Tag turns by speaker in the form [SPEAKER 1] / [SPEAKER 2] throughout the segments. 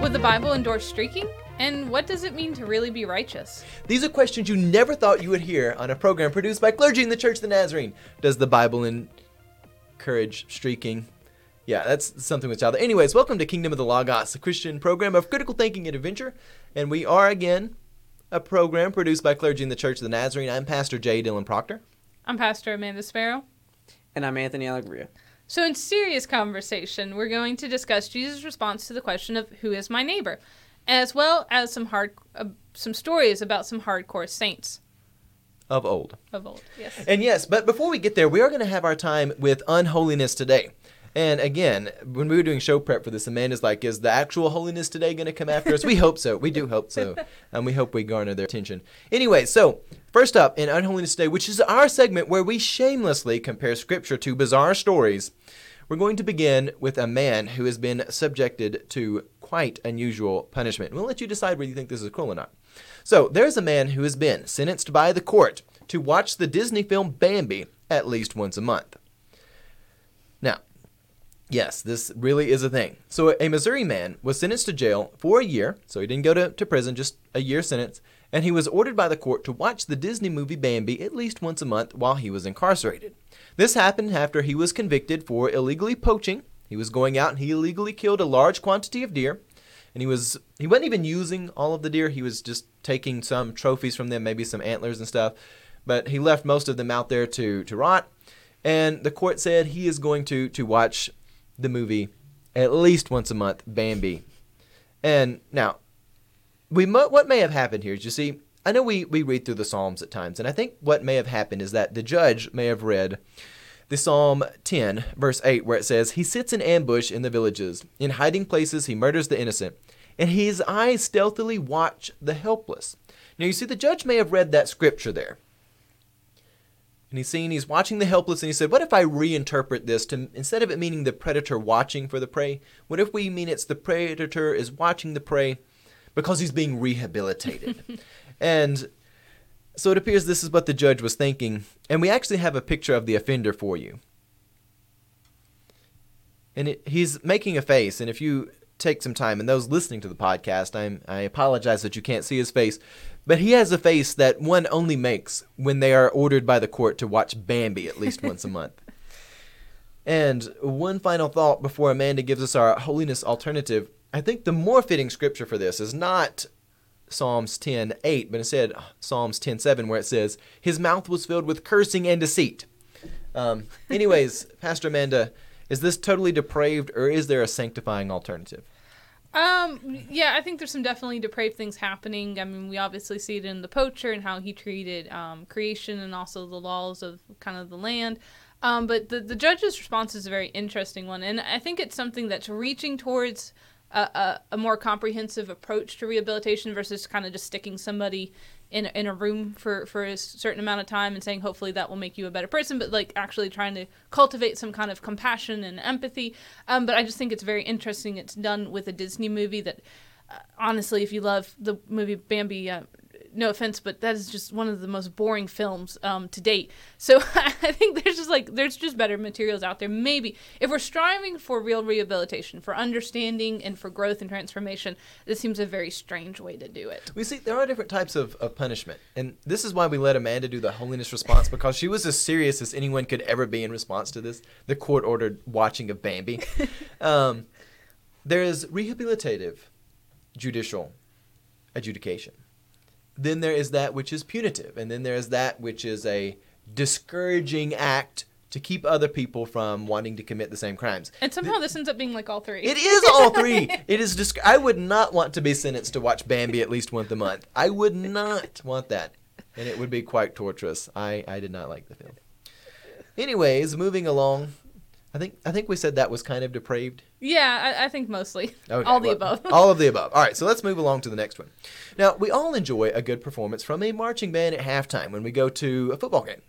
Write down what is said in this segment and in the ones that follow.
[SPEAKER 1] Would the Bible endorse streaking? And what does it mean to really be righteous?
[SPEAKER 2] These are questions you never thought you would hear on a program produced by clergy in the Church of the Nazarene. Does the Bible encourage streaking? Yeah, that's something with child. Anyways, welcome to Kingdom of the Logos, a Christian program of critical thinking and adventure. And we are again a program produced by clergy in the Church of the Nazarene. I'm Pastor J. Dylan Proctor.
[SPEAKER 1] I'm Pastor Amanda Sparrow.
[SPEAKER 3] And I'm Anthony Allegria.
[SPEAKER 1] So, in serious conversation, we're going to discuss Jesus' response to the question of who is my neighbor, as well as some hard, uh, some stories about some hardcore saints
[SPEAKER 2] Of old.
[SPEAKER 1] of old. Yes.
[SPEAKER 2] And yes, but before we get there, we are going to have our time with unholiness today. And again, when we were doing show prep for this, Amanda's like, is the actual holiness today going to come after us? We hope so. We do hope so. And we hope we garner their attention. Anyway, so first up in Unholiness Today, which is our segment where we shamelessly compare scripture to bizarre stories, we're going to begin with a man who has been subjected to quite unusual punishment. We'll let you decide whether you think this is cruel or not. So, there's a man who has been sentenced by the court to watch the Disney film Bambi at least once a month. Yes, this really is a thing. So, a Missouri man was sentenced to jail for a year, so he didn't go to, to prison, just a year sentence, and he was ordered by the court to watch the Disney movie Bambi at least once a month while he was incarcerated. This happened after he was convicted for illegally poaching. He was going out and he illegally killed a large quantity of deer. And he was he wasn't even using all of the deer, he was just taking some trophies from them, maybe some antlers and stuff. But he left most of them out there to, to rot. And the court said he is going to, to watch the movie at least once a month, Bambi. And now, we mo- what may have happened here is you see, I know we, we read through the Psalms at times, and I think what may have happened is that the judge may have read the Psalm 10, verse 8, where it says, He sits in ambush in the villages. In hiding places, he murders the innocent, and his eyes stealthily watch the helpless. Now, you see, the judge may have read that scripture there. And he's seen, he's watching the helpless, and he said, What if I reinterpret this to, instead of it meaning the predator watching for the prey, what if we mean it's the predator is watching the prey because he's being rehabilitated? and so it appears this is what the judge was thinking, and we actually have a picture of the offender for you. And it, he's making a face, and if you take some time, and those listening to the podcast, I'm, I apologize that you can't see his face, but he has a face that one only makes when they are ordered by the court to watch Bambi at least once a month. And one final thought before Amanda gives us our holiness alternative. I think the more fitting scripture for this is not Psalms 10 8, but instead Psalms 10 7, where it says, His mouth was filled with cursing and deceit. Um, anyways, Pastor Amanda, is this totally depraved or is there a sanctifying alternative?
[SPEAKER 1] Um, yeah, I think there's some definitely depraved things happening. I mean, we obviously see it in the poacher and how he treated um, creation and also the laws of kind of the land. Um, but the, the judge's response is a very interesting one. And I think it's something that's reaching towards a, a, a more comprehensive approach to rehabilitation versus kind of just sticking somebody in, in a room for, for a certain amount of time and saying hopefully that will make you a better person, but like actually trying to cultivate some kind of compassion and empathy. Um, but I just think it's very interesting. It's done with a Disney movie that, uh, honestly, if you love the movie Bambi, uh, no offense, but that is just one of the most boring films um, to date. So I think there's just like there's just better materials out there. Maybe if we're striving for real rehabilitation, for understanding, and for growth and transformation, this seems a very strange way to do it.
[SPEAKER 2] We see there are different types of, of punishment, and this is why we let Amanda do the holiness response because she was as serious as anyone could ever be in response to this. The court ordered watching of Bambi. um, there is rehabilitative, judicial adjudication. Then there is that which is punitive, and then there is that which is a discouraging act to keep other people from wanting to commit the same crimes.
[SPEAKER 1] And somehow this ends up being like all three.
[SPEAKER 2] It is all three. it is. Disc- I would not want to be sentenced to watch Bambi at least once a month. I would not want that, and it would be quite torturous. I I did not like the film. Anyways, moving along. I think I think we said that was kind of depraved.
[SPEAKER 1] yeah, I, I think mostly
[SPEAKER 2] Okay,
[SPEAKER 1] all the above.
[SPEAKER 2] all of the above. All right, so let's move along to the next one. Now, we all enjoy a good performance from a marching band at halftime when we go to a football game.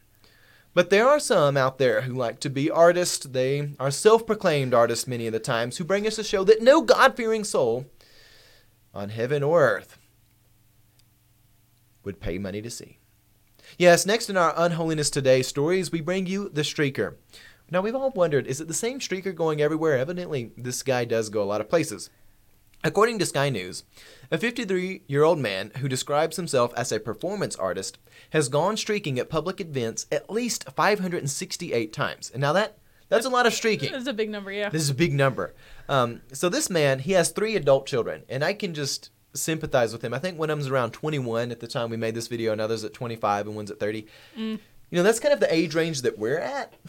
[SPEAKER 2] But there are some out there who like to be artists. They are self proclaimed artists many of the times who bring us a show that no God fearing soul on heaven or earth would pay money to see. Yes, next in our Unholiness Today stories, we bring you The Streaker. Now, we've all wondered is it the same streaker going everywhere? Evidently, this guy does go a lot of places. According to Sky News, a 53 year old man who describes himself as a performance artist has gone streaking at public events at least 568 times. And now that that's a lot of streaking.
[SPEAKER 1] That's a big number, yeah.
[SPEAKER 2] This is a big number. Um, so this man, he has three adult children, and I can just sympathize with him. I think one of them's around 21 at the time we made this video, another's at 25, and one's at 30.
[SPEAKER 1] Mm.
[SPEAKER 2] You know, that's kind of the age range that we're at.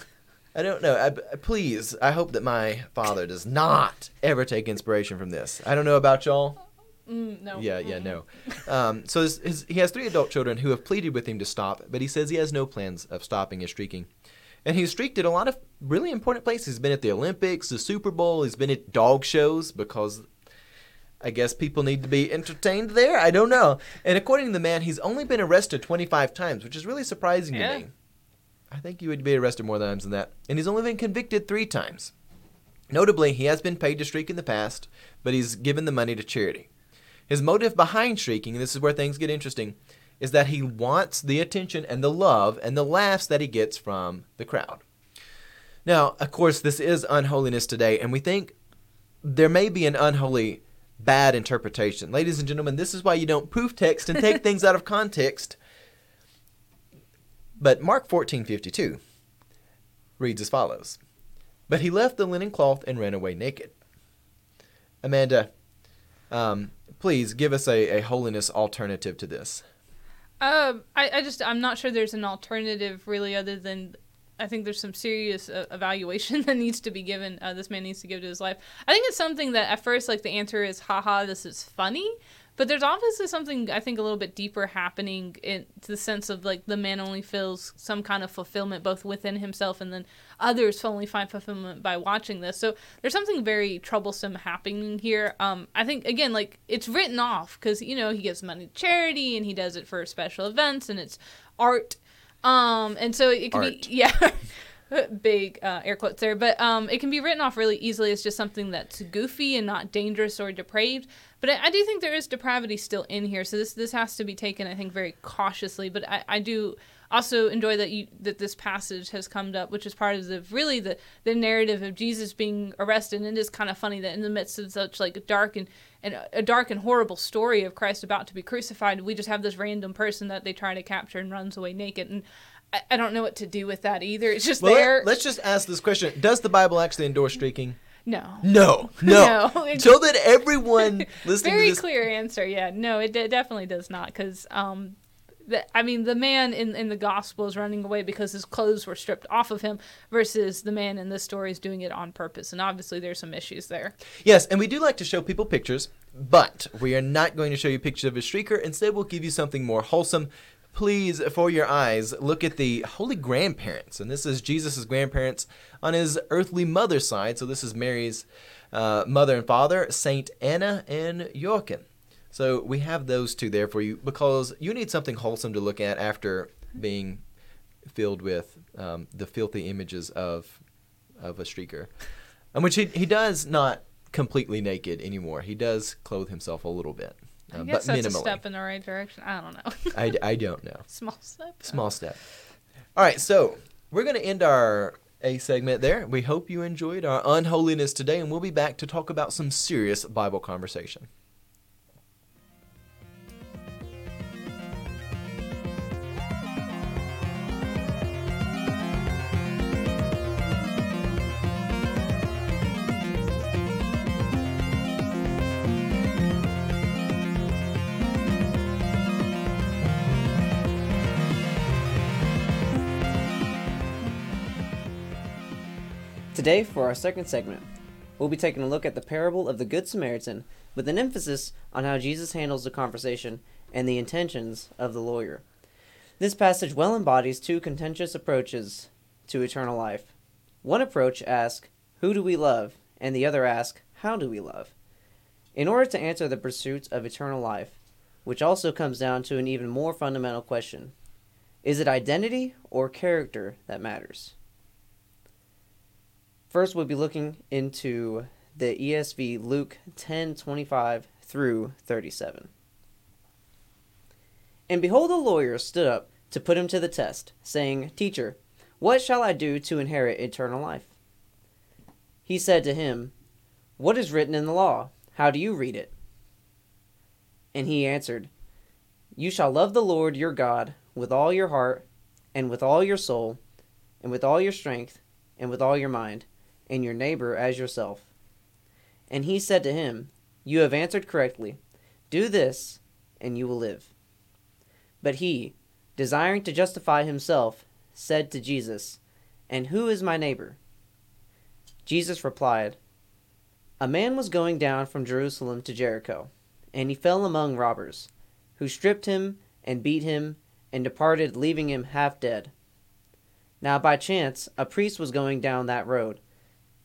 [SPEAKER 2] I don't know. I, please, I hope that my father does not ever take inspiration from this. I don't know about y'all.
[SPEAKER 1] Mm, no.
[SPEAKER 2] Yeah, yeah, no. Um, so his, his, he has three adult children who have pleaded with him to stop, but he says he has no plans of stopping his streaking. And he's streaked at a lot of really important places. He's been at the Olympics, the Super Bowl. He's been at dog shows because I guess people need to be entertained there. I don't know. And according to the man, he's only been arrested 25 times, which is really surprising
[SPEAKER 1] Yeah.
[SPEAKER 2] to me. I think you would be arrested more times than that. And he's only been convicted three times. Notably, he has been paid to streak in the past, but he's given the money to charity. His motive behind streaking, and this is where things get interesting, is that he wants the attention and the love and the laughs that he gets from the crowd. Now, of course, this is unholiness today, and we think there may be an unholy bad interpretation. Ladies and gentlemen, this is why you don't proof text and take things out of context. But Mark 14:52 reads as follows: But he left the linen cloth and ran away naked. Amanda, um, please give us a, a holiness alternative to this.
[SPEAKER 1] Um, I, I just I'm not sure there's an alternative really other than I think there's some serious uh, evaluation that needs to be given. Uh, this man needs to give to his life. I think it's something that at first like the answer is haha this is funny, but there's obviously something I think a little bit deeper happening in the sense of like the man only feels some kind of fulfillment both within himself and then others only find fulfillment by watching this. So there's something very troublesome happening here. Um, I think again like it's written off because you know he gives money to charity and he does it for special events and it's art. Um, and so it can
[SPEAKER 2] Art.
[SPEAKER 1] be yeah. Big uh, air quotes there, but um, it can be written off really easily as just something that's goofy and not dangerous or depraved. But I, I do think there is depravity still in here, so this this has to be taken, I think, very cautiously. But I, I do also enjoy that you that this passage has come up, which is part of the really the the narrative of Jesus being arrested. And it is kind of funny that in the midst of such like dark and and a dark and horrible story of Christ about to be crucified, we just have this random person that they try to capture and runs away naked. And I, I don't know what to do with that either. It's just
[SPEAKER 2] Well,
[SPEAKER 1] there.
[SPEAKER 2] let, us just ask this question: Does the Bible actually endorse streaking?
[SPEAKER 1] no.
[SPEAKER 2] No, no.
[SPEAKER 1] No,
[SPEAKER 2] so that everyone listening
[SPEAKER 1] Very
[SPEAKER 2] to this,
[SPEAKER 1] clear answer. Yeah, no, it de- definitely does not. Because, um, I mean, the man in in the gospel is running away because his clothes were stripped off of him, versus the man in this story is doing it on purpose. And obviously, there's some issues there.
[SPEAKER 2] yes, and we do like to show people pictures, but we are not going to show you pictures of a streaker. Instead, we'll give you something more wholesome. Please, for your eyes, look at the holy grandparents, and this is Jesus' grandparents on his earthly mother's side. So this is Mary's uh, mother and father, Saint Anna and Joachim. So we have those two there for you because you need something wholesome to look at after being filled with um, the filthy images of of a streaker, in which he he does not completely naked anymore. He does clothe himself a little bit,
[SPEAKER 1] I
[SPEAKER 2] uh,
[SPEAKER 1] guess
[SPEAKER 2] but
[SPEAKER 1] that's
[SPEAKER 2] minimally.
[SPEAKER 1] a step in the right direction. I don't know.
[SPEAKER 2] I, I don't know.
[SPEAKER 1] Small step.
[SPEAKER 2] Small step. All right, so we're going to end our A segment there. We hope you enjoyed our unholiness today, and we'll be back to talk about some serious Bible conversation.
[SPEAKER 3] Today, for our second segment, we'll be taking a look at the parable of the Good Samaritan with an emphasis on how Jesus handles the conversation and the intentions of the lawyer. This passage well embodies two contentious approaches to eternal life. One approach asks, Who do we love? and the other asks, How do we love? In order to answer the pursuit of eternal life, which also comes down to an even more fundamental question is it identity or character that matters? First, we'll be looking into the ESV Luke 10:25 through 37. And behold, a lawyer stood up to put him to the test, saying, Teacher, what shall I do to inherit eternal life? He said to him, What is written in the law? How do you read it? And he answered, You shall love the Lord your God with all your heart, and with all your soul, and with all your strength, and with all your mind, and your neighbor as yourself. And he said to him, You have answered correctly. Do this, and you will live. But he, desiring to justify himself, said to Jesus, And who is my neighbor? Jesus replied, A man was going down from Jerusalem to Jericho, and he fell among robbers, who stripped him and beat him and departed, leaving him half dead. Now by chance a priest was going down that road,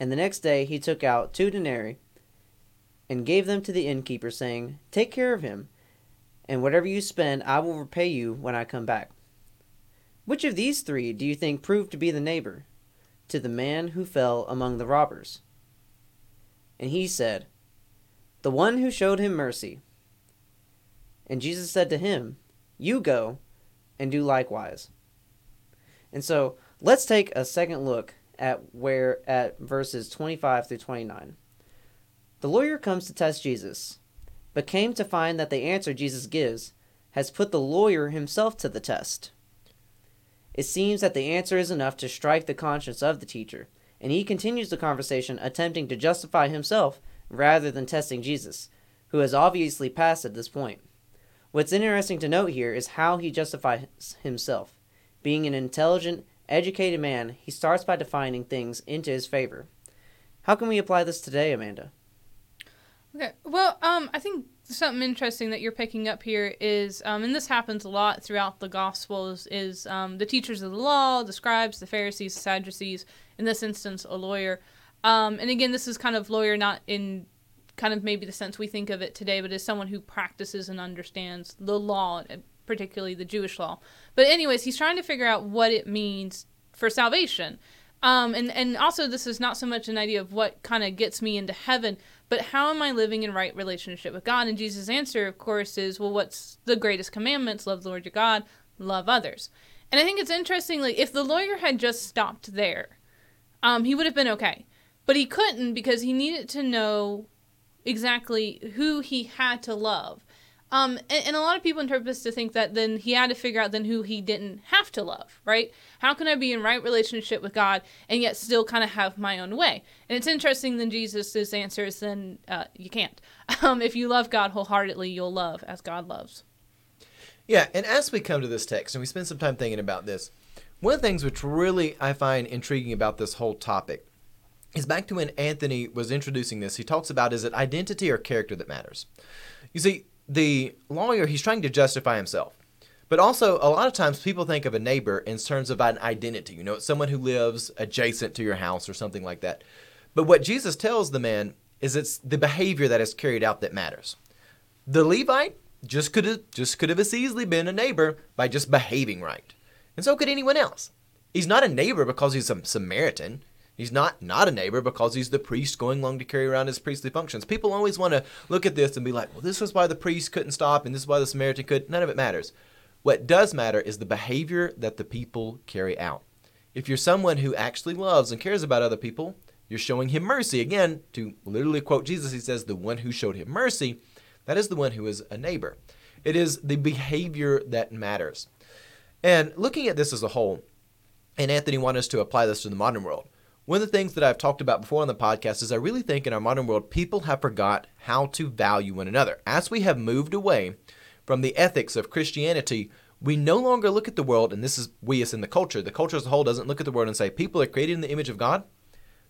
[SPEAKER 3] And the next day he took out two denarii, and gave them to the innkeeper, saying, Take care of him, and whatever you spend I will repay you when I come back. Which of these three do you think proved to be the neighbor to the man who fell among the robbers? And he said, The one who showed him mercy. And Jesus said to him, You go and do likewise. And so let's take a second look at where at verses 25 through 29. The lawyer comes to test Jesus, but came to find that the answer Jesus gives has put the lawyer himself to the test. It seems that the answer is enough to strike the conscience of the teacher, and he continues the conversation, attempting to justify himself rather than testing Jesus, who has obviously passed at this point. What's interesting to note here is how he justifies himself. Being an intelligent, educated man, he starts by defining things into his favor. How can we apply this today, Amanda?
[SPEAKER 1] Okay. Well, um, I think something interesting that you're picking up here is, um, and this happens a lot throughout the Gospels, is um, the teachers of the law, the scribes, the Pharisees, the Sadducees, in this instance, a lawyer. Um, and again, this is kind of lawyer not in kind of maybe the sense we think of it today, but as someone who practices and understands the law, particularly the Jewish law. But anyways, he's trying to figure out what it means for salvation. Um, and, and also, this is not so much an idea of what kind of gets me into heaven, but how am I living in right relationship with God? And Jesus' answer, of course, is, well, what's the greatest commandments? Love the Lord your God, love others. And I think it's interesting, like, if the lawyer had just stopped there, um, he would have been okay. But he couldn't because he needed to know exactly who he had to love. Um, and, and, a lot of people interpret this to think that then he had to figure out then who he didn't have to love, right? How can I be in right relationship with God and yet still kind of have my own way? And it's interesting then Jesus' answer is then uh, you can't. Um, if you love God wholeheartedly, you'll love as God loves.
[SPEAKER 2] Yeah, and as we come to this text and we spend some time thinking about this, one of the things which really I find intriguing about this whole topic is back to when Anthony was introducing this. He talks about is it identity or character that matters? You see, the lawyer, he's trying to justify himself. But also, a lot of times people think of a neighbor in terms of an identity. You know, it's someone who lives adjacent to your house or something like that. But what Jesus tells the man is it's the behavior that is carried out that matters. The Levite just could have just could have as easily been a neighbor by just behaving right. And so could anyone else. He's not a neighbor because he's a Samaritan. He's not not a neighbor because he's the priest going along to carry around his priestly functions. People always want to look at this and be like, well, this is why the priest couldn't stop and this is why the Samaritan could. None of it matters. What does matter is the behavior that the people carry out. If you're someone who actually loves and cares about other people, you're showing him mercy. Again, to literally quote Jesus, he says, the one who showed him mercy, that is the one who is a neighbor. It is the behavior that matters. And looking at this as a whole, and Anthony wanted us to apply this to the modern world one of the things that I've talked about before on the podcast is I really think in our modern world, people have forgot how to value one another. As we have moved away from the ethics of Christianity, we no longer look at the world, and this is we as in the culture. The culture as a whole doesn't look at the world and say, people are created in the image of God.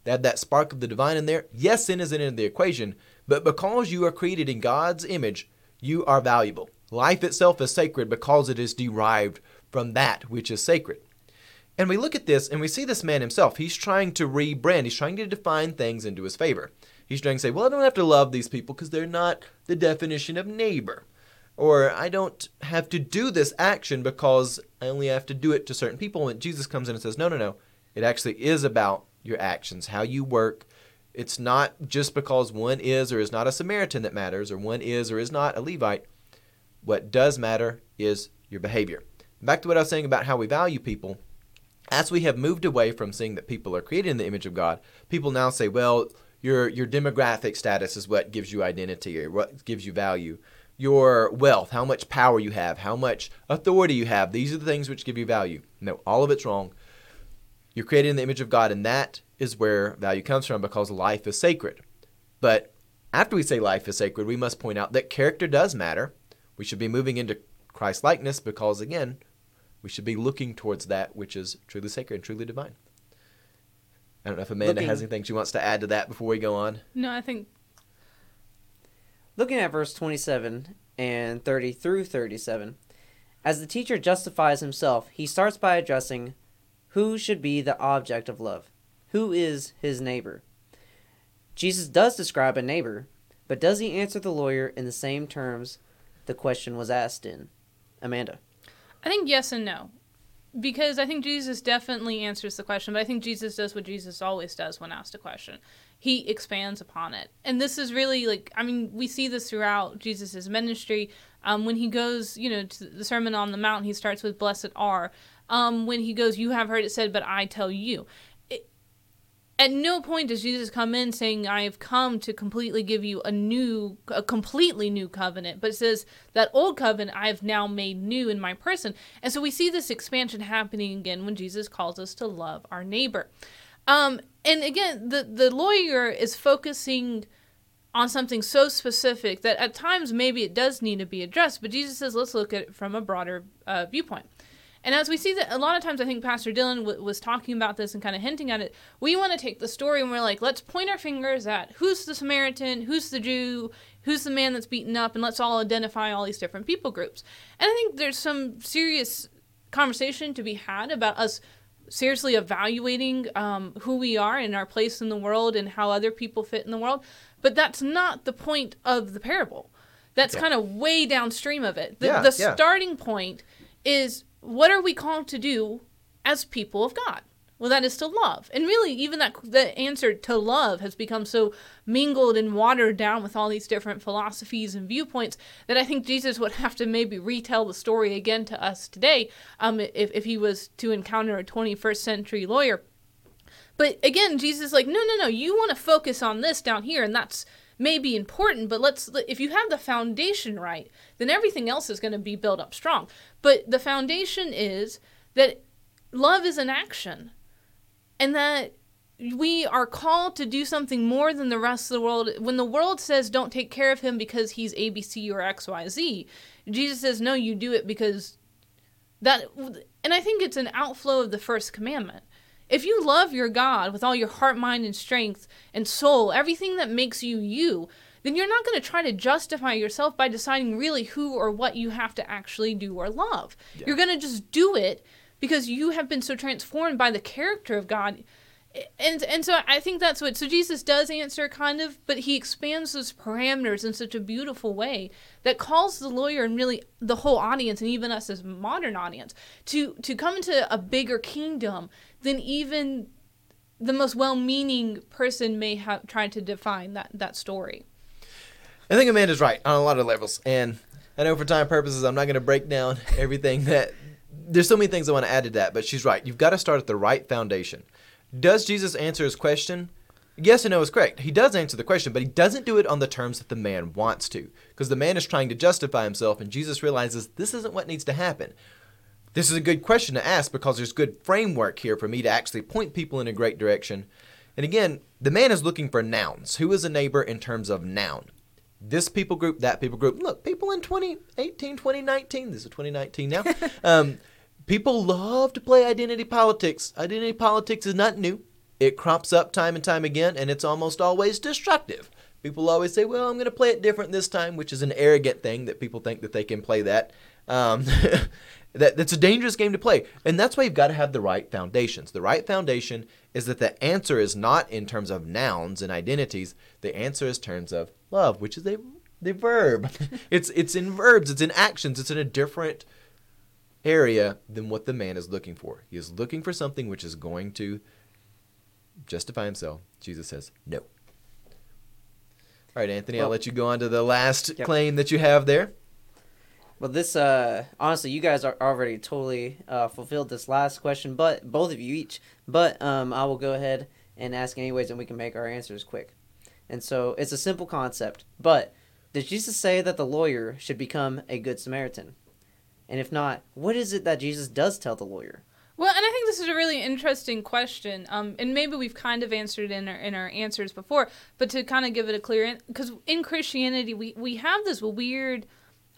[SPEAKER 2] They have that spark of the divine in there. Yes, sin is in the equation, but because you are created in God's image, you are valuable. Life itself is sacred because it is derived from that which is sacred. And we look at this and we see this man himself. He's trying to rebrand, he's trying to define things into his favor. He's trying to say, well, I don't have to love these people because they're not the definition of neighbor. Or I don't have to do this action because I only have to do it to certain people. And Jesus comes in and says, no, no, no. It actually is about your actions, how you work. It's not just because one is or is not a Samaritan that matters, or one is or is not a Levite. What does matter is your behavior. Back to what I was saying about how we value people. As we have moved away from seeing that people are created in the image of God, people now say, well, your your demographic status is what gives you identity or what gives you value. Your wealth, how much power you have, how much authority you have, these are the things which give you value. No, all of it's wrong. You're created in the image of God, and that is where value comes from because life is sacred. But after we say life is sacred, we must point out that character does matter. We should be moving into Christ likeness because, again, we should be looking towards that which is truly sacred and truly divine. I don't know if Amanda
[SPEAKER 3] Looking-
[SPEAKER 2] has anything she wants to add to that before we go on.
[SPEAKER 1] No, I think
[SPEAKER 3] Looking at verse 27 and 30 through 37, as the teacher justifies himself, he starts by addressing who should be the object of love. Who is his neighbor? Jesus does describe a neighbor, but does he answer the lawyer in the same terms the question was asked in? Amanda.
[SPEAKER 1] I think yes and no. Because I think Jesus definitely answers the question, but I think Jesus does what Jesus always does when asked a question. He expands upon it. And this is really like, I mean, we see this throughout Jesus' ministry. Um, when he goes, you know, to the Sermon on the Mount, he starts with, Blessed are. Um, when he goes, You have heard it said, but I tell you. At no point does Jesus come in saying, I have come to completely give you a new, a completely new covenant, but says that old covenant I have now made new in my person. And so we see this expansion happening again when Jesus calls us to love our neighbor. Um, and again, the, the lawyer is focusing on something so specific that at times maybe it does need to be addressed, but Jesus says, let's look at it from a broader uh, viewpoint. And as we see that a lot of times, I think Pastor Dylan w- was talking about this and kind of hinting at it. We want to take the story and we're like, let's point our fingers at who's the Samaritan, who's the Jew, who's the man that's beaten up, and let's all identify all these different people groups. And I think there's some serious conversation to be had about us seriously evaluating um, who we are and our place in the world and how other people fit in the world. But that's not the point of the parable. That's
[SPEAKER 2] Yeah.
[SPEAKER 1] kind of way downstream of it. The,
[SPEAKER 2] Yeah,
[SPEAKER 1] the
[SPEAKER 2] yeah.
[SPEAKER 1] starting point is what are we called to do as people of God? Well, that is to love. And really, even that the answer to love has become so mingled and watered down with all these different philosophies and viewpoints that I think Jesus would have to maybe retell the story again to us today um, if, if he was to encounter a 21st century lawyer. But again, Jesus is like, no, no, no, you want to focus on this down here, and that's maybe important, but let's, if you have the foundation right, then everything else is going to be built up strong. But the foundation is that love is an action, and that we are called to do something more than the rest of the world. When the world says don't take care of him because he's ABC or XYZ, Jesus says, no, you do it because that, and I think it's an outflow of the first commandment. If you love your God with all your heart, mind, and strength and soul, everything that makes you you, then you're not going to try to justify yourself by deciding really who or what you have to actually do or love. You're going to just do it because you have been so transformed by the character of God. And and so I think that's what so Jesus does answer kind of, but he expands those parameters in such a beautiful way that calls the lawyer and really the whole audience and even us as modern audience to to come into a bigger kingdom than even the most well-meaning person may have tried to define that that story.
[SPEAKER 2] I think Amanda's right on a lot of levels, and I know for time purposes, I'm not going to break down everything that. There's so many things I want to add to that, but she's right. You've got to start at the right foundation. Does Jesus answer his question? Yes and no is correct. He does answer the question, but he doesn't do it on the terms that the man wants to, because the man is trying to justify himself, and Jesus realizes this isn't what needs to happen. This is a good question to ask because there's good framework here for me to actually point people in a great direction. And again, the man is looking for nouns. Who is a neighbor in terms of noun? This people group, that people group. Look, people in 2018, 2019, this is 2019 now. um, people love to play identity politics. Identity politics is not new. It crops up time and time again, and it's almost always destructive. People always say, "Well, I'm going to play it different this time," which is an arrogant thing that people think that they can play that. Um, that that's a dangerous game to play, and that's why you've got to have the right foundations. The right foundation is that the answer is not in terms of nouns and identities. The answer is terms of love, which is a the verb. it's it's in verbs. It's in actions. It's in a different area than what the man is looking for. He is looking for something which is going to justify himself. Jesus says no. All right, Anthony, I'll let you go on to the last
[SPEAKER 3] Yep.
[SPEAKER 2] claim that you have there.
[SPEAKER 3] Well, this uh, honestly, you guys are already totally uh, fulfilled this last question, but both of you each. But um, I will go ahead and ask anyways, and we can make our answers quick. And so it's a simple concept. But did Jesus say that the lawyer should become a good Samaritan? And if not, what is it that Jesus does tell the lawyer?
[SPEAKER 1] Well, and I think this is a really interesting question, um, and maybe we've kind of answered in our in our answers before, but to kind of give it a clear, because in Christianity we we have this weird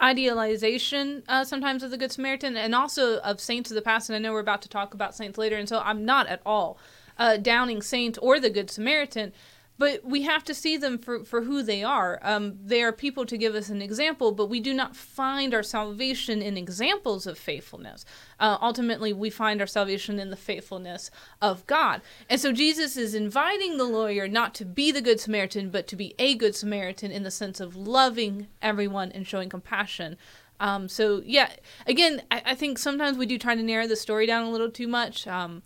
[SPEAKER 1] idealization uh, sometimes of the Good Samaritan, and also of saints of the past. And I know we're about to talk about saints later, and so I'm not at all uh, downing saints or the Good Samaritan. But we have to see them for, for who they are. Um, they are people to give us an example, but we do not find our salvation in examples of faithfulness. Uh, ultimately, we find our salvation in the faithfulness of God. And so Jesus is inviting the lawyer not to be the Good Samaritan, but to be a Good Samaritan in the sense of loving everyone and showing compassion. Um, so, yeah, again, I, I think sometimes we do try to narrow the story down a little too much. Um,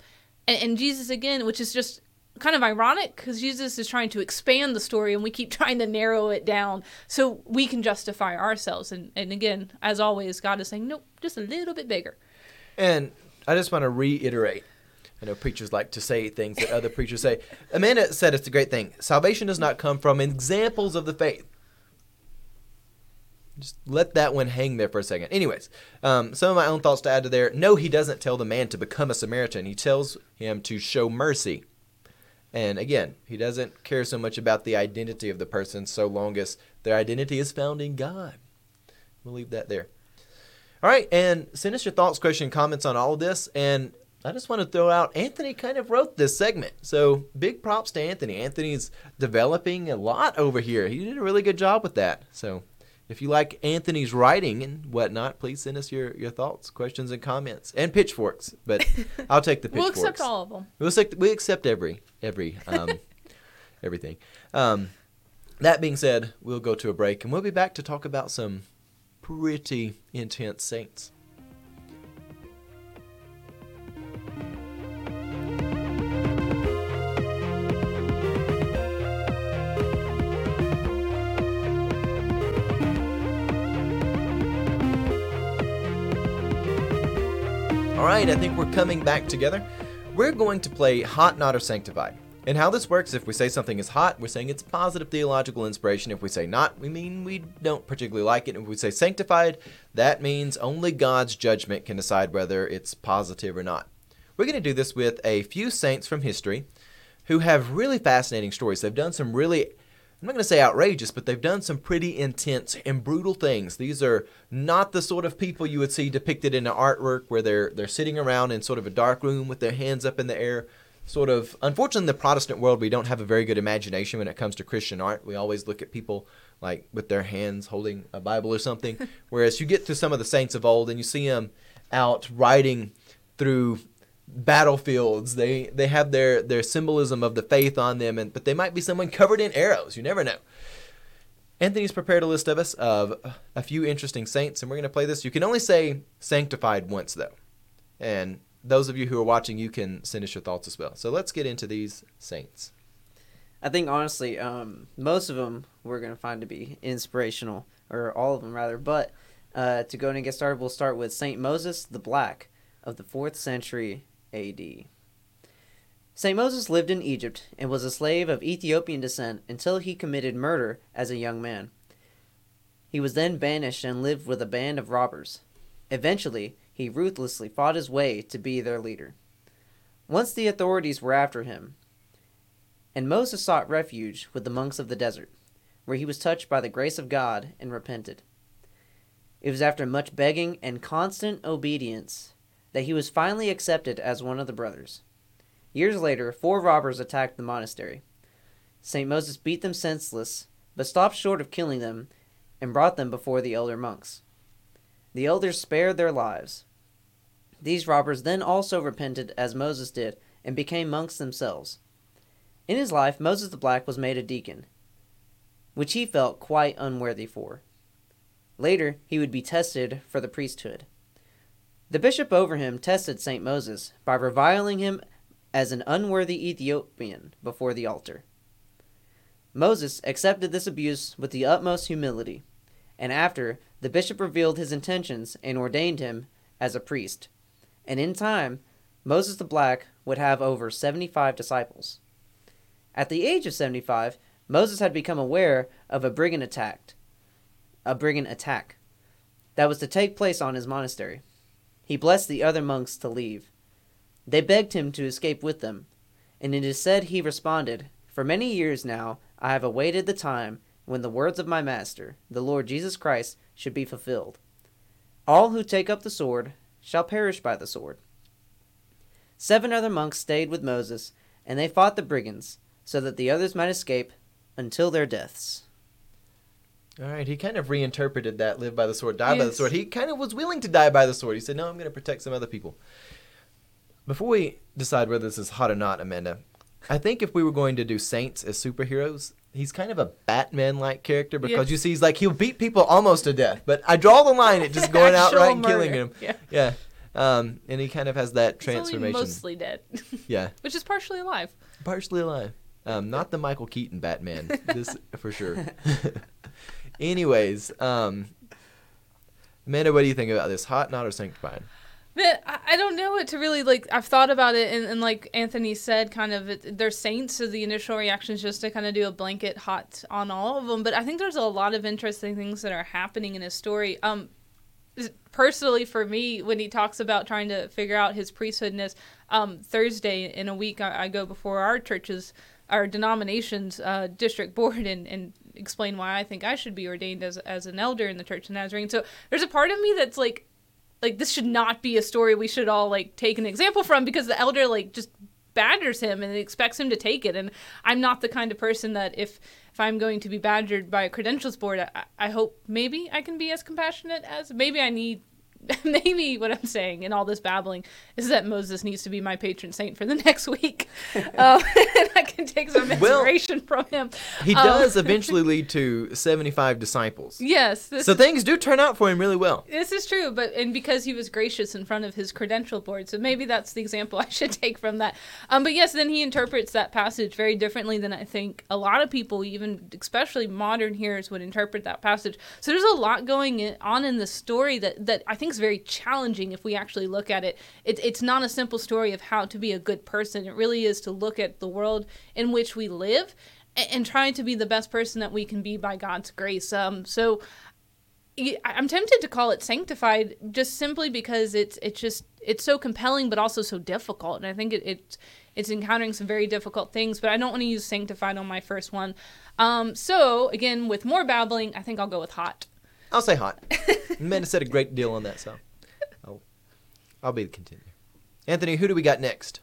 [SPEAKER 1] and, and Jesus, again, which is just kind of ironic because Jesus is trying to expand the story and we keep trying to narrow it down so we can justify ourselves. And, and again, as always, God is saying, nope, just a little bit bigger.
[SPEAKER 2] And I just want to reiterate. I know preachers like to say things that other preachers say. Amanda said it's a great thing. Salvation does not come from examples of the faith. Just let that one hang there for a second. Anyways, um, some of my own thoughts to add to there. No, he doesn't tell the man to become a Samaritan. He tells him to show mercy. And again, he doesn't care so much about the identity of the person so long as their identity is found in God. We'll leave that there. All right, and send us your thoughts, questions, comments on all this. And I just want to throw out Anthony kind of wrote this segment. So big props to Anthony. Anthony's developing a lot over here. He did a really good job with that. So if you like Anthony's writing and whatnot, please send us your, your thoughts, questions, and comments. And pitchforks. But I'll take the pitchforks.
[SPEAKER 1] We'll accept all of them.
[SPEAKER 2] We'll accept, we accept every every um, everything. Um, that being said, we'll go to a break and we'll be back to talk about some pretty intense saints. Right, I think we're coming back together. We're going to play Hot, Not, or Sanctified. And how this works, if we say something is hot, we're saying it's positive theological inspiration. If we say not, we mean we don't particularly like it. If we say sanctified, that means only God's judgment can decide whether it's positive or not. We're going to do this with a few saints from history who have really fascinating stories. They've done some really, I'm not going to say outrageous, but they've done some pretty intense and brutal things. These are not the sort of people you would see depicted in an artwork where they're they're sitting around in sort of a dark room with their hands up in the air. Sort of, unfortunately, in the Protestant world, we don't have a very good imagination when it comes to Christian art. We always look at people like with their hands holding a Bible or something. Whereas you get to some of the saints of old and you see them out riding through battlefields. They they have their their symbolism of the faith on them, and but they might be someone covered in arrows. You never know. Anthony's prepared a list of us of a few interesting saints, and we're going to play this. You can only say sanctified once though, and those of you who are watching, you can send us your thoughts as well. So let's get into these saints.
[SPEAKER 3] I think honestly, um, most of them we're gonna find to be inspirational, or all of them rather. But uh, to go and get started, we'll start with Saint Moses the Black of the fourth century A.D. Saint Moses lived in Egypt and was a slave of Ethiopian descent until he committed murder as a young man. He was then banished and lived with a band of robbers. Eventually, he ruthlessly fought his way to be their leader. Once the authorities were after him, and Moses sought refuge with the monks of the desert, where he was touched by the grace of God and repented. It was after much begging and constant obedience that he was finally accepted as one of the brothers. Years later, four robbers attacked the monastery. St. Moses beat them senseless, but stopped short of killing them and brought them before the elder monks. The elders spared their lives. These robbers then also repented as Moses did and became monks themselves. In his life, Moses the Black was made a deacon, which he felt quite unworthy for. Later, he would be tested for the priesthood. The bishop over him tested St. Moses by reviling him as an unworthy Ethiopian before the altar. Moses accepted this abuse with the utmost humility, and after, the bishop revealed his intentions and ordained him as a priest. And in time, Moses the Black would have over 75 disciples. At the age of 75, Moses had become aware of a brigand attack, a brigand attack that was to take place on his monastery. He blessed the other monks to leave. They begged him to escape with them, and it is said he responded, For many years now I have awaited the time when the words of my Master, the Lord Jesus Christ, should be fulfilled. All who take up the sword shall perish by the sword. Seven other monks stayed with Moses, and they fought the brigands, so that the others might escape until their deaths.
[SPEAKER 2] All right, he kind of reinterpreted that live by the sword, die by the sword. He kind of was willing to die by the sword. He said, No, I'm going to protect some other people. Before we decide whether this is hot or not, Amanda, I think if we were going to do saints as superheroes, he's kind of a Batman like character because
[SPEAKER 1] Yes.
[SPEAKER 2] you see, he's like, he'll beat people almost to death. But I draw the line at just going
[SPEAKER 1] out
[SPEAKER 2] outright and killing him.
[SPEAKER 1] Yeah.
[SPEAKER 2] Yeah. Um, and he kind of has that
[SPEAKER 1] He's
[SPEAKER 2] transformation.
[SPEAKER 1] mostly dead,
[SPEAKER 2] Yeah.
[SPEAKER 1] which is partially alive.
[SPEAKER 2] Partially alive. Um, not the Michael Keaton Batman. this for sure. Anyways, um, Amanda, what do you think about this? Hot, not, or sanctified?
[SPEAKER 1] But I, don't know what to really like. I've thought about it, and, and like Anthony said, kind of it, they're saints, so the initial reaction is just to kind of do a blanket hot on all of them. But I think there's a lot of interesting things that are happening in his story. Um, personally, for me, when he talks about trying to figure out his priesthoodness, um, Thursday in a week, I, I go before our churches, our denominations uh, district board, and and explain why I think I should be ordained as as an elder in the Church of Nazarene. So there's a part of me that's like like this should not be a story we should all like take an example from because the elder like just badgers him and expects him to take it and i'm not the kind of person that if if i'm going to be badgered by a credentials board i, I hope maybe i can be as compassionate as maybe i need maybe what i'm saying in all this babbling is that moses needs to be my patron saint for the next week um, and i can take some
[SPEAKER 2] Well,
[SPEAKER 1] inspiration from him
[SPEAKER 2] He
[SPEAKER 1] Um,
[SPEAKER 2] does eventually lead to 75 disciples.
[SPEAKER 1] yes
[SPEAKER 2] So things do turn out for him really well.
[SPEAKER 1] This is true, but and because he was gracious in front of his credential board, so maybe that's the example I should take from that. Um, but yes, then he interprets that passage very differently than I think a lot of people, even especially modern hearers, would interpret that passage. So there's a lot going on in the story that that I think very challenging if we actually look at it. it. It's not a simple story of how to be a good person. It really is to look at the world in which we live and, and trying to be the best person that we can be by God's grace. Um, so I'm tempted to call it sanctified just simply because it's it's just it's so compelling but also so difficult and I think it, it's it's encountering some very difficult things but I don't want to use sanctified on my first one um, so again with more babbling I think I'll go with hot
[SPEAKER 2] I'll say hot. Amanda said a great deal on that, so I'll, I'll be the contender. Anthony, who do we got next?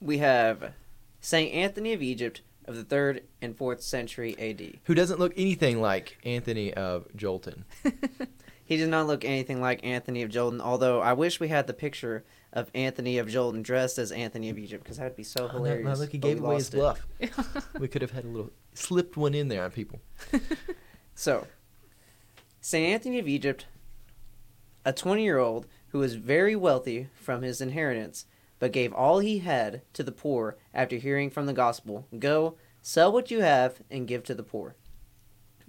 [SPEAKER 3] We have Saint Anthony of Egypt of the 3rd and 4th century AD.
[SPEAKER 2] Who doesn't look anything like Anthony of Jolton?
[SPEAKER 3] He does not look anything like Anthony of Jolton, although I wish we had the picture of Anthony of Jolton dressed as Anthony of Egypt because that would be so
[SPEAKER 2] Oh, no,
[SPEAKER 3] hilarious.
[SPEAKER 2] no, look, he gave away his bluff. we could have had a little slipped one in there on people.
[SPEAKER 3] So, St. Anthony of Egypt, a 20 year old who was very wealthy from his inheritance, but gave all he had to the poor after hearing from the gospel Go, sell what you have, and give to the poor.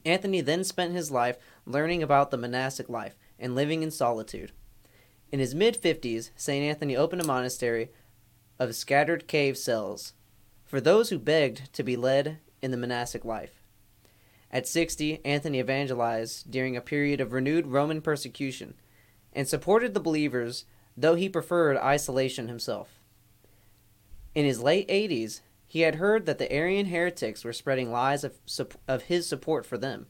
[SPEAKER 3] Anthony then spent his life learning about the monastic life and living in solitude. In his mid 50s, St. Anthony opened a monastery of scattered cave cells for those who begged to be led in the monastic life. At 60, Anthony evangelized during a period of renewed Roman persecution and supported the believers, though he preferred isolation himself. In his late 80s, he had heard that the Arian heretics were spreading lies of, of his support for them,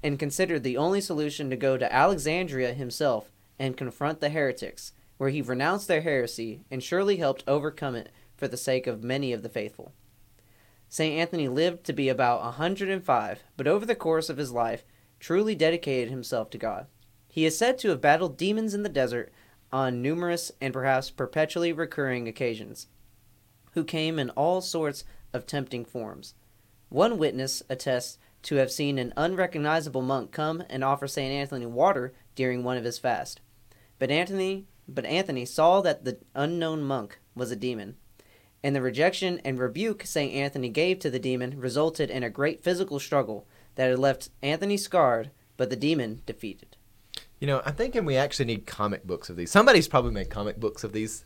[SPEAKER 3] and considered the only solution to go to Alexandria himself and confront the heretics, where he renounced their heresy and surely helped overcome it for the sake of many of the faithful. St. Anthony lived to be about 105, but over the course of his life, truly dedicated himself to God. He is said to have battled demons in the desert on numerous and perhaps perpetually recurring occasions, who came in all sorts of tempting forms. One witness attests to have seen an unrecognizable monk come and offer St. Anthony water during one of his fasts. But Anthony but Anthony saw that the unknown monk was a demon, and the rejection and rebuke St. Anthony gave to the demon resulted in a great physical struggle that had left Anthony scarred, but the demon defeated.
[SPEAKER 2] You know, I'm thinking we actually need comic books of these. Somebody's probably made comic books of these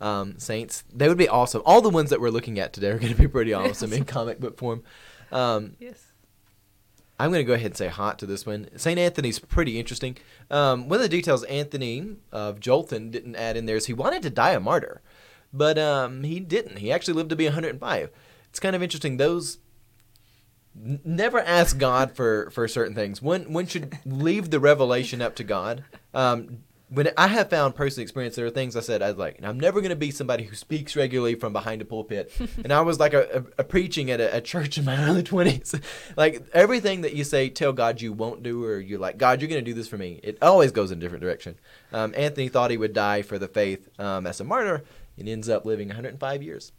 [SPEAKER 2] um, saints. They would be awesome. All the ones that we're looking at today are going to be pretty awesome in comic book form. Um,
[SPEAKER 1] Yes.
[SPEAKER 2] I'm going to go ahead and say hot to this one. St. Anthony's pretty interesting. Um, one of the details Anthony of Jolton didn't add in there is he wanted to die a martyr, but um, he didn't. He actually lived to be 105. It's kind of interesting. Those n- never ask God for, for certain things. One one should leave the revelation up to God. Um, when I have found personal experience, there are things I said I was like, I'm never going to be somebody who speaks regularly from behind a pulpit. and I was like a, a, a preaching at a, a church in my early 20s. like everything that you say, tell God you won't do, or you're like, God, you're going to do this for me. It always goes in a different direction. Um, Anthony thought he would die for the faith um, as a martyr and ends up living 105 years.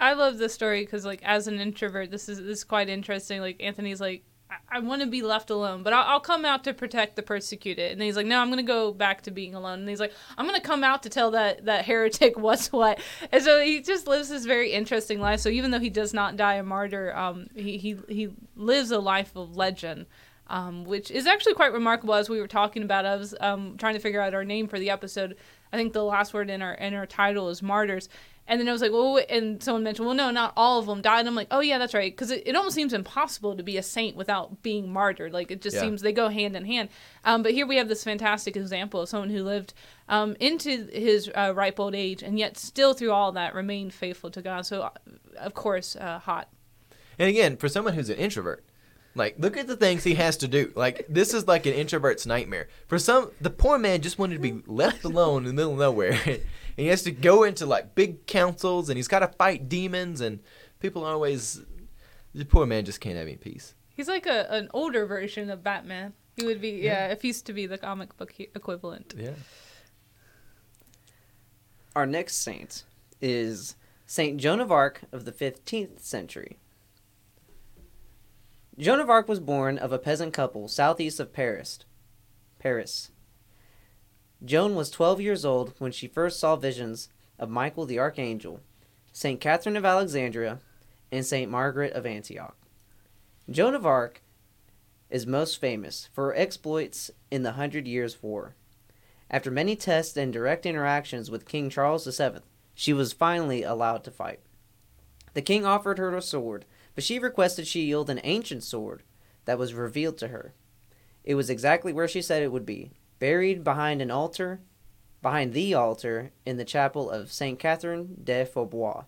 [SPEAKER 1] I- love this story because, like, as an introvert, this is this is quite interesting. Like, Anthony's like, I, I want to be left alone, but I'll, I'll come out to protect the persecuted. And he's like, No, I'm gonna go back to being alone. And he's like, I'm gonna come out to tell that that heretic what's what. And so he just lives this very interesting life. So even though he does not die a martyr, um, he he he lives a life of legend. Um, which is actually quite remarkable as we were talking about. I was um, trying to figure out our name for the episode. I think the last word in our in our title is martyrs. And then I was like, well, wait- and someone mentioned, well, no, not all of them died. And I'm like, oh yeah, that's right, because it, it almost seems impossible to be a saint without being martyred. Like it just
[SPEAKER 2] Yeah.
[SPEAKER 1] seems they go hand in hand. Um, but here we have this fantastic example of someone who lived um, into his uh, ripe old age, and yet still through all that remained faithful to God. So, uh, of course, uh, hot.
[SPEAKER 2] And again, for someone who's an introvert, like look at the things he has to do. Like this is like an introvert's nightmare. For some, the poor man just wanted to be left alone in the middle of nowhere, and he has to go into like big councils, and he's got to fight demons, and people are always. The poor man just can't have any peace.
[SPEAKER 1] He's like a, an older version of Batman. He would be, yeah, if he's to be the comic book equivalent.
[SPEAKER 2] Yeah.
[SPEAKER 3] Our next saint is Saint Joan of Arc of the 15th century. Joan of Arc was born of a peasant couple southeast of Paris. Paris. Joan was 12 years old when she first saw visions of Michael the Archangel, Saint Catherine of Alexandria, and Saint Margaret of Antioch. Joan of Arc is most famous for her exploits in the Hundred Years' War. After many tests and direct interactions with King Charles VII, she was finally allowed to fight. The king offered her a sword, but she requested she yield an ancient sword that was revealed to her. It was exactly where she said it would be, buried behind an altar, behind the altar in the chapel of Saint Catherine de Fierbois.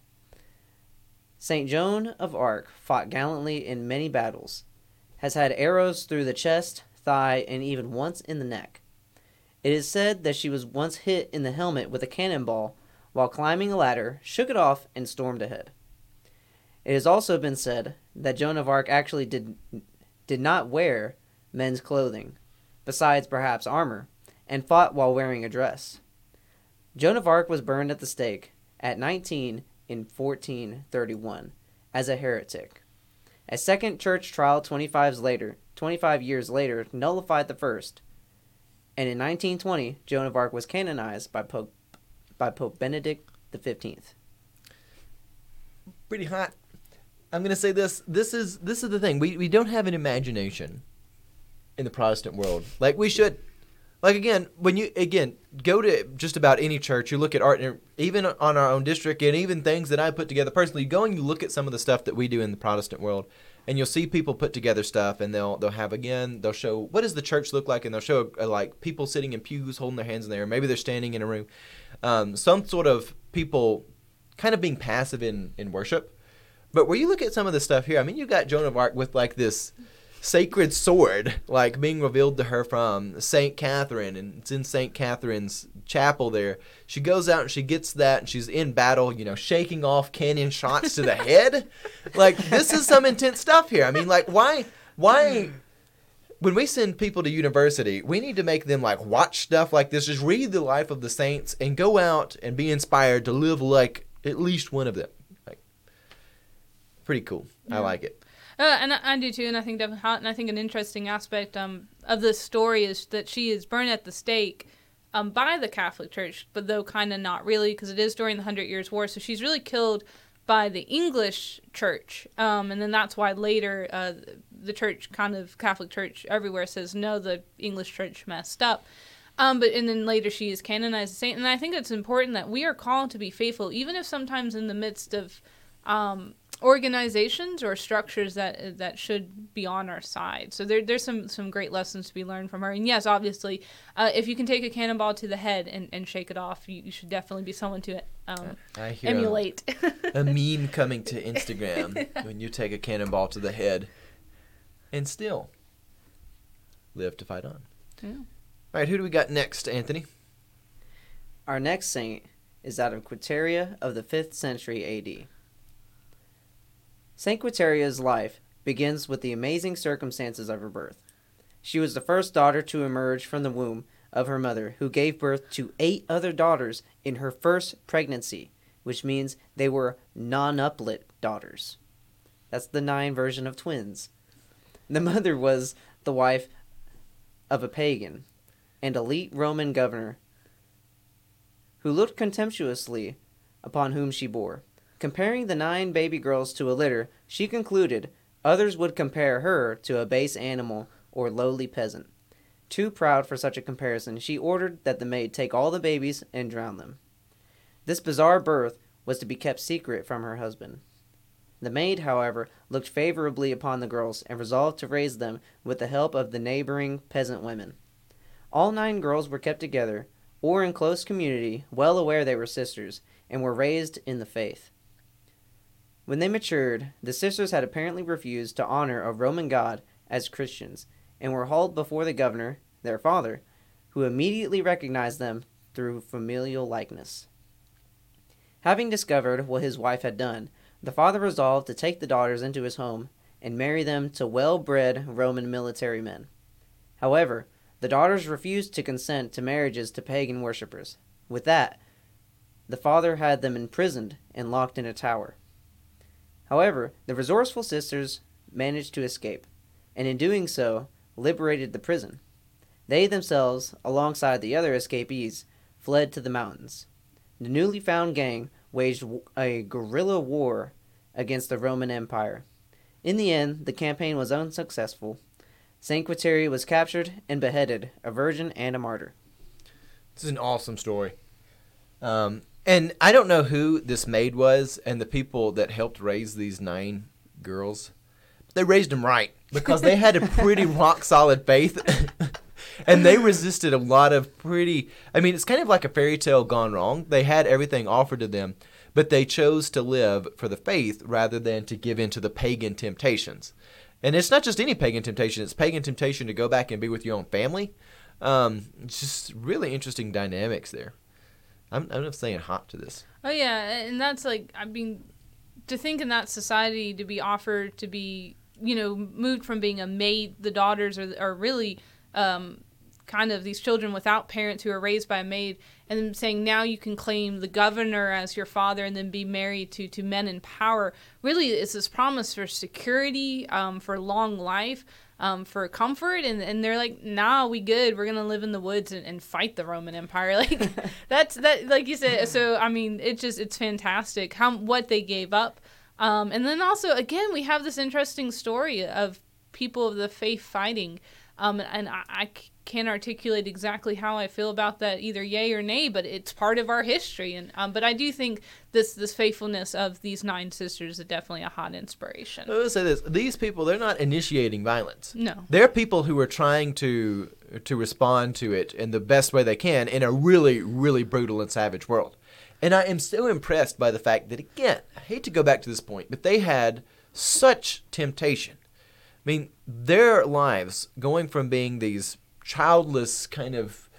[SPEAKER 3] Saint Joan of Arc fought gallantly in many battles, has had arrows through the chest, thigh, and even once in the neck. It is said that she was once hit in the helmet with a cannonball while climbing a ladder, shook it off, and stormed ahead. It has also been said that Joan of Arc actually did, did not wear men's clothing, besides perhaps armor, and fought while wearing a dress. Joan of Arc was burned at the stake at 19 in 1431 as a heretic. A second church trial 25 later, 25 years later nullified the first, and in 1920 Joan of Arc was canonized by Pope by Pope Benedict the 15th.
[SPEAKER 2] Pretty hot. I'm gonna say this. This is this is the thing. We we don't have an imagination in the Protestant world like we should. Like again, when you again go to just about any church, you look at art, and even on our own district, and even things that I put together personally. You go and you look at some of the stuff that we do in the Protestant world, and you'll see people put together stuff, and they'll they'll have again they'll show what does the church look like, and they'll show uh, like people sitting in pews holding their hands in there, maybe they're standing in a room, um, some sort of people kind of being passive in in worship. But where you look at some of the stuff here, I mean, you got Joan of Arc with like this sacred sword like being revealed to her from Saint Catherine, and it's in Saint Catherine's chapel there. She goes out and she gets that, and she's in battle, you know, shaking off cannon shots to the head. Like this is some intense stuff here. I mean, like why, why? When we send people to university, we need to make them like watch stuff like this, just read the life of the saints, and go out and be inspired to live like at least one of them. Pretty cool. I like it.
[SPEAKER 1] Uh, and I, I do too, and I think definitely, and I think an interesting aspect um, of this story is that she is burned at the stake um, by the Catholic Church, but though kind of not really, because it is during the Hundred Years' War. So she's really killed by the English Church, um, and then that's why later uh, the Church, kind of Catholic Church everywhere, says no, the English Church messed up. Um, but and then later she is canonized as a saint, and I think it's important that we are called to be faithful, even if sometimes in the midst of um, organizations or structures that that should be on our side. So there, there's some some great lessons to be learned from her. And yes, obviously, uh, if you can take a cannonball to the head and, and shake it off, you, you should definitely be someone to um,
[SPEAKER 2] I hear a-
[SPEAKER 1] emulate.
[SPEAKER 2] a meme coming to Instagram when you take a cannonball to the head and still live to fight on.
[SPEAKER 1] Yeah.
[SPEAKER 2] All right, who do we got next, Anthony?
[SPEAKER 3] Our next saint is out of Quiteria of the 5th century AD. Saint Quiteria's life begins with the amazing circumstances of her birth. She was the first daughter to emerge from the womb of her mother, who gave birth to eight other daughters in her first pregnancy, which means they were non-uplet daughters. That's the nine version of twins. The mother was the wife of a pagan and elite Roman governor who looked contemptuously upon whom she bore. Comparing the nine baby girls to a litter, she concluded others would compare her to a base animal or lowly peasant. Too proud for such a comparison, she ordered that the maid take all the babies and drown them. This bizarre birth was to be kept secret from her husband. The maid, however, looked favorably upon the girls and resolved to raise them with the help of the neighboring peasant women. All nine girls were kept together, or in close community, well aware they were sisters, and were raised in the faith. When they matured, the sisters had apparently refused to honor a Roman god as Christians, and were hauled before the governor, their father, who immediately recognized them through familial likeness. Having discovered what his wife had done, the father resolved to take the daughters into his home and marry them to well bred Roman military men. However, the daughters refused to consent to marriages to pagan worshippers. With that, the father had them imprisoned and locked in a tower. However, the resourceful sisters managed to escape, and in doing so, liberated the prison. They themselves, alongside the other escapees, fled to the mountains. The newly found gang waged a guerrilla war against the Roman Empire. In the end, the campaign was unsuccessful. Saint Quiteria was captured and beheaded, a virgin and a martyr.
[SPEAKER 2] This is an awesome story. Um, and I don't know who this maid was and the people that helped raise these nine girls. They raised them right because they had a pretty rock solid faith. and they resisted a lot of pretty I mean it's kind of like a fairy tale gone wrong. They had everything offered to them, but they chose to live for the faith rather than to give in to the pagan temptations. And it's not just any pagan temptation, it's pagan temptation to go back and be with your own family. Um, it's just really interesting dynamics there. I'm, I'm saying hot to this.
[SPEAKER 1] Oh yeah, and that's like I mean, to think in that society to be offered to be you know moved from being a maid, the daughters are are really um, kind of these children without parents who are raised by a maid, and then saying now you can claim the governor as your father and then be married to to men in power. Really, it's this promise for security, um, for long life. Um, for comfort and, and they're like nah we good. We're gonna live in the woods and, and fight the roman empire. Like that's that like you said so i mean it just it's fantastic how what they gave up. Um, and then also again we have this interesting story of people of the faith fighting. Um, and I, I can't articulate exactly how I feel about that either yay or nay, but it's part of our history. And um, but I do think this this faithfulness of these nine sisters is definitely a hot inspiration.
[SPEAKER 2] I will say this: these people, they're not initiating violence.
[SPEAKER 1] No,
[SPEAKER 2] They're people who are trying to to respond to it in the best way they can in a really, really brutal and savage world. And I am so impressed by the fact that again, I hate to go back to this point, but they had such temptation. I mean, their lives going from being these childless kind of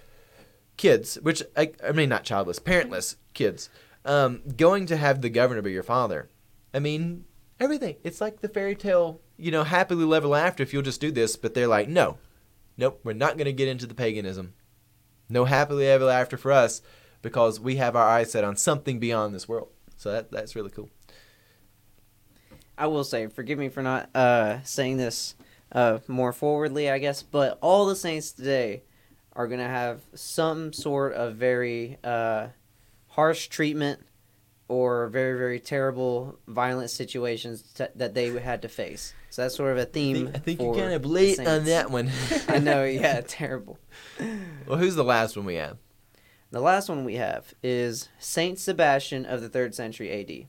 [SPEAKER 2] kids, which I, I mean, not childless, parentless kids, um, going to have the governor be your father. I mean, everything. It's like the fairy tale, you know, happily ever after if you'll just do this. But they're like, no, nope, we're not going to get into the paganism. No happily ever after for us because we have our eyes set on something beyond this world. So that that's really cool.
[SPEAKER 3] I will say, forgive me for not uh, saying this uh, more forwardly, I guess, but all the saints today are going to have some sort of very uh, harsh treatment or very, very terrible, violent situations t- that they had to face. So that's sort of a theme.
[SPEAKER 2] think, I think you're kind of late on that one.
[SPEAKER 3] I know, yeah, terrible.
[SPEAKER 2] well, who's the last one we have?
[SPEAKER 3] The last one we have is Saint Sebastian of the 3rd century AD.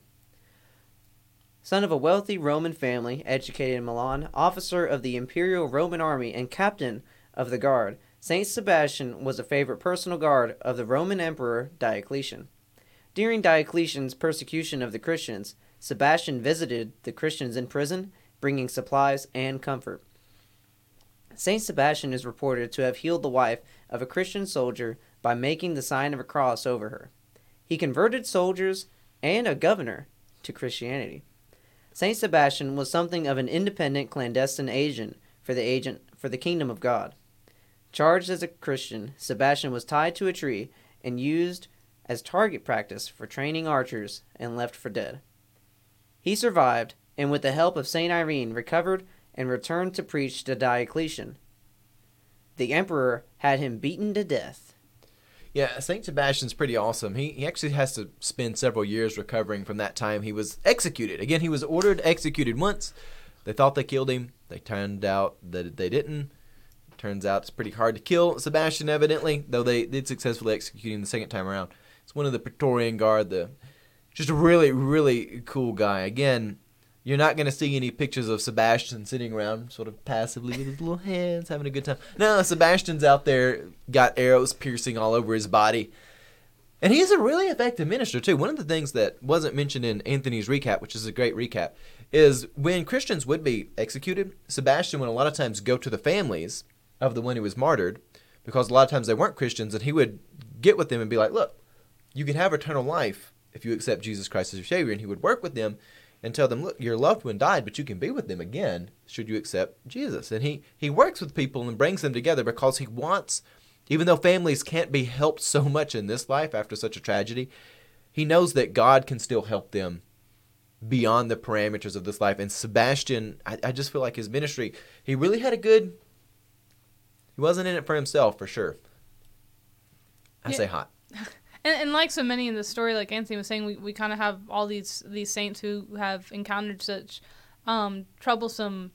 [SPEAKER 3] Son of a wealthy Roman family, educated in Milan, officer of the Imperial Roman Army, and captain of the guard, Saint Sebastian was a favorite personal guard of the Roman Emperor Diocletian. During Diocletian's persecution of the Christians, Sebastian visited the Christians in prison, bringing supplies and comfort. Saint Sebastian is reported to have healed the wife of a Christian soldier by making the sign of a cross over her. He converted soldiers and a governor to Christianity. Saint Sebastian was something of an independent clandestine agent for the agent for the kingdom of God. Charged as a Christian, Sebastian was tied to a tree and used as target practice for training archers and left for dead. He survived and with the help of Saint Irene recovered and returned to preach to Diocletian. The emperor had him beaten to death.
[SPEAKER 2] Yeah, Saint Sebastian's pretty awesome. He he actually has to spend several years recovering from that time he was executed. Again, he was ordered executed once. They thought they killed him. They turned out that they didn't. Turns out it's pretty hard to kill Sebastian, evidently, though they did successfully execute him the second time around. It's one of the Praetorian Guard, the just a really, really cool guy. Again, you're not going to see any pictures of Sebastian sitting around sort of passively with his little hands having a good time. No, Sebastian's out there, got arrows piercing all over his body. And he's a really effective minister, too. One of the things that wasn't mentioned in Anthony's recap, which is a great recap, is when Christians would be executed, Sebastian would a lot of times go to the families of the one who was martyred, because a lot of times they weren't Christians, and he would get with them and be like, Look, you can have eternal life if you accept Jesus Christ as your Savior. And he would work with them and tell them, look, your loved one died, but you can be with them again should you accept Jesus. And he, he works with people and brings them together because he wants, even though families can't be helped so much in this life after such a tragedy, he knows that God can still help them beyond the parameters of this life. And Sebastian, I, I just feel like his ministry, he really had a good, he wasn't in it for himself for sure. I
[SPEAKER 1] Yeah.
[SPEAKER 2] say hot.
[SPEAKER 1] And, and like so many in the story, like Anthony was saying, we, we kind of have all these these saints who have encountered such um, troublesome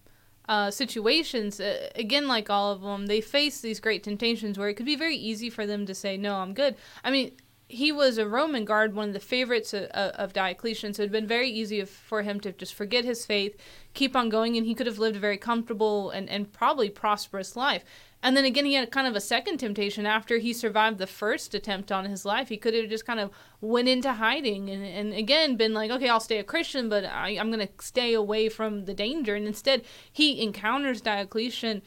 [SPEAKER 1] uh, situations. Uh, again, like all of them, they face these great temptations where it could be very easy for them to say, "No, I'm good." I mean, he was a Roman guard, one of the favorites of, of Diocletian, so it'd been very easy for him to just forget his faith, keep on going, and he could have lived a very comfortable and, and probably prosperous life. And then again, he had kind of a second temptation after he survived the first attempt on his life. He could have just kind of went into hiding and, and again been like, okay, I'll stay a Christian, but I, I'm going to stay away from the danger. And instead, he encounters Diocletian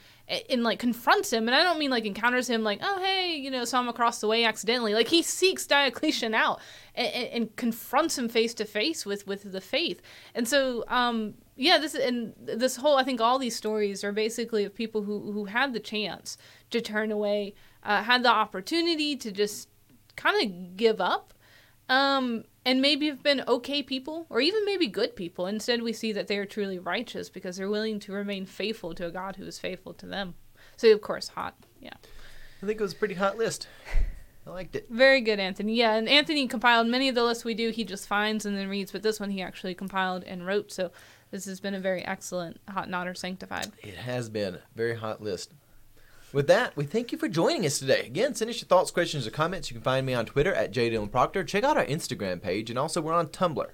[SPEAKER 1] and, like confronts him. And I don't mean like encounters him like, oh, hey, you know, saw him across the way accidentally. Like he seeks Diocletian out and, and confronts him face to face with with the faith. And so, um, yeah, this and this whole I think all these stories are basically of people who who had the chance to turn away, uh, had the opportunity to just kind of give up, um, and maybe have been okay people or even maybe good people. Instead, we see that they are truly righteous because they're willing to remain faithful to a God who is faithful to them. So of course, hot, yeah.
[SPEAKER 2] I think it was a pretty hot list. I liked it.
[SPEAKER 1] Very good, Anthony. Yeah, and Anthony compiled many of the lists we do. He just finds and then reads, but this one he actually compiled and wrote. So this has been a very excellent Hot or Not Sanctified.
[SPEAKER 2] It has been very hot list. With that, we thank you for joining us today. Again, send us your thoughts, questions, or comments. You can find me on Twitter at jdylanproctor. Check out our Instagram page, and also we're on Tumblr,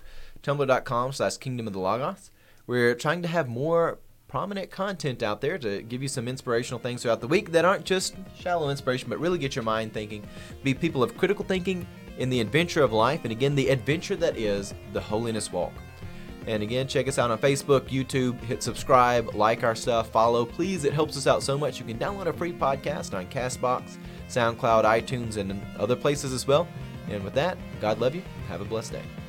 [SPEAKER 2] tumblr.com slash kingdom of the logos. We're trying to have more prominent content out there to give you some inspirational things throughout the week that aren't just shallow inspiration, but really get your mind thinking. Be people of critical thinking in the adventure of life, and again, the adventure that is the holiness walk. And again, check us out on Facebook, YouTube, hit subscribe, like our stuff, follow. Please, it helps us out so much. You can download a free podcast on Castbox, SoundCloud, iTunes, and other places as well. And with that, God love you. Have a blessed day.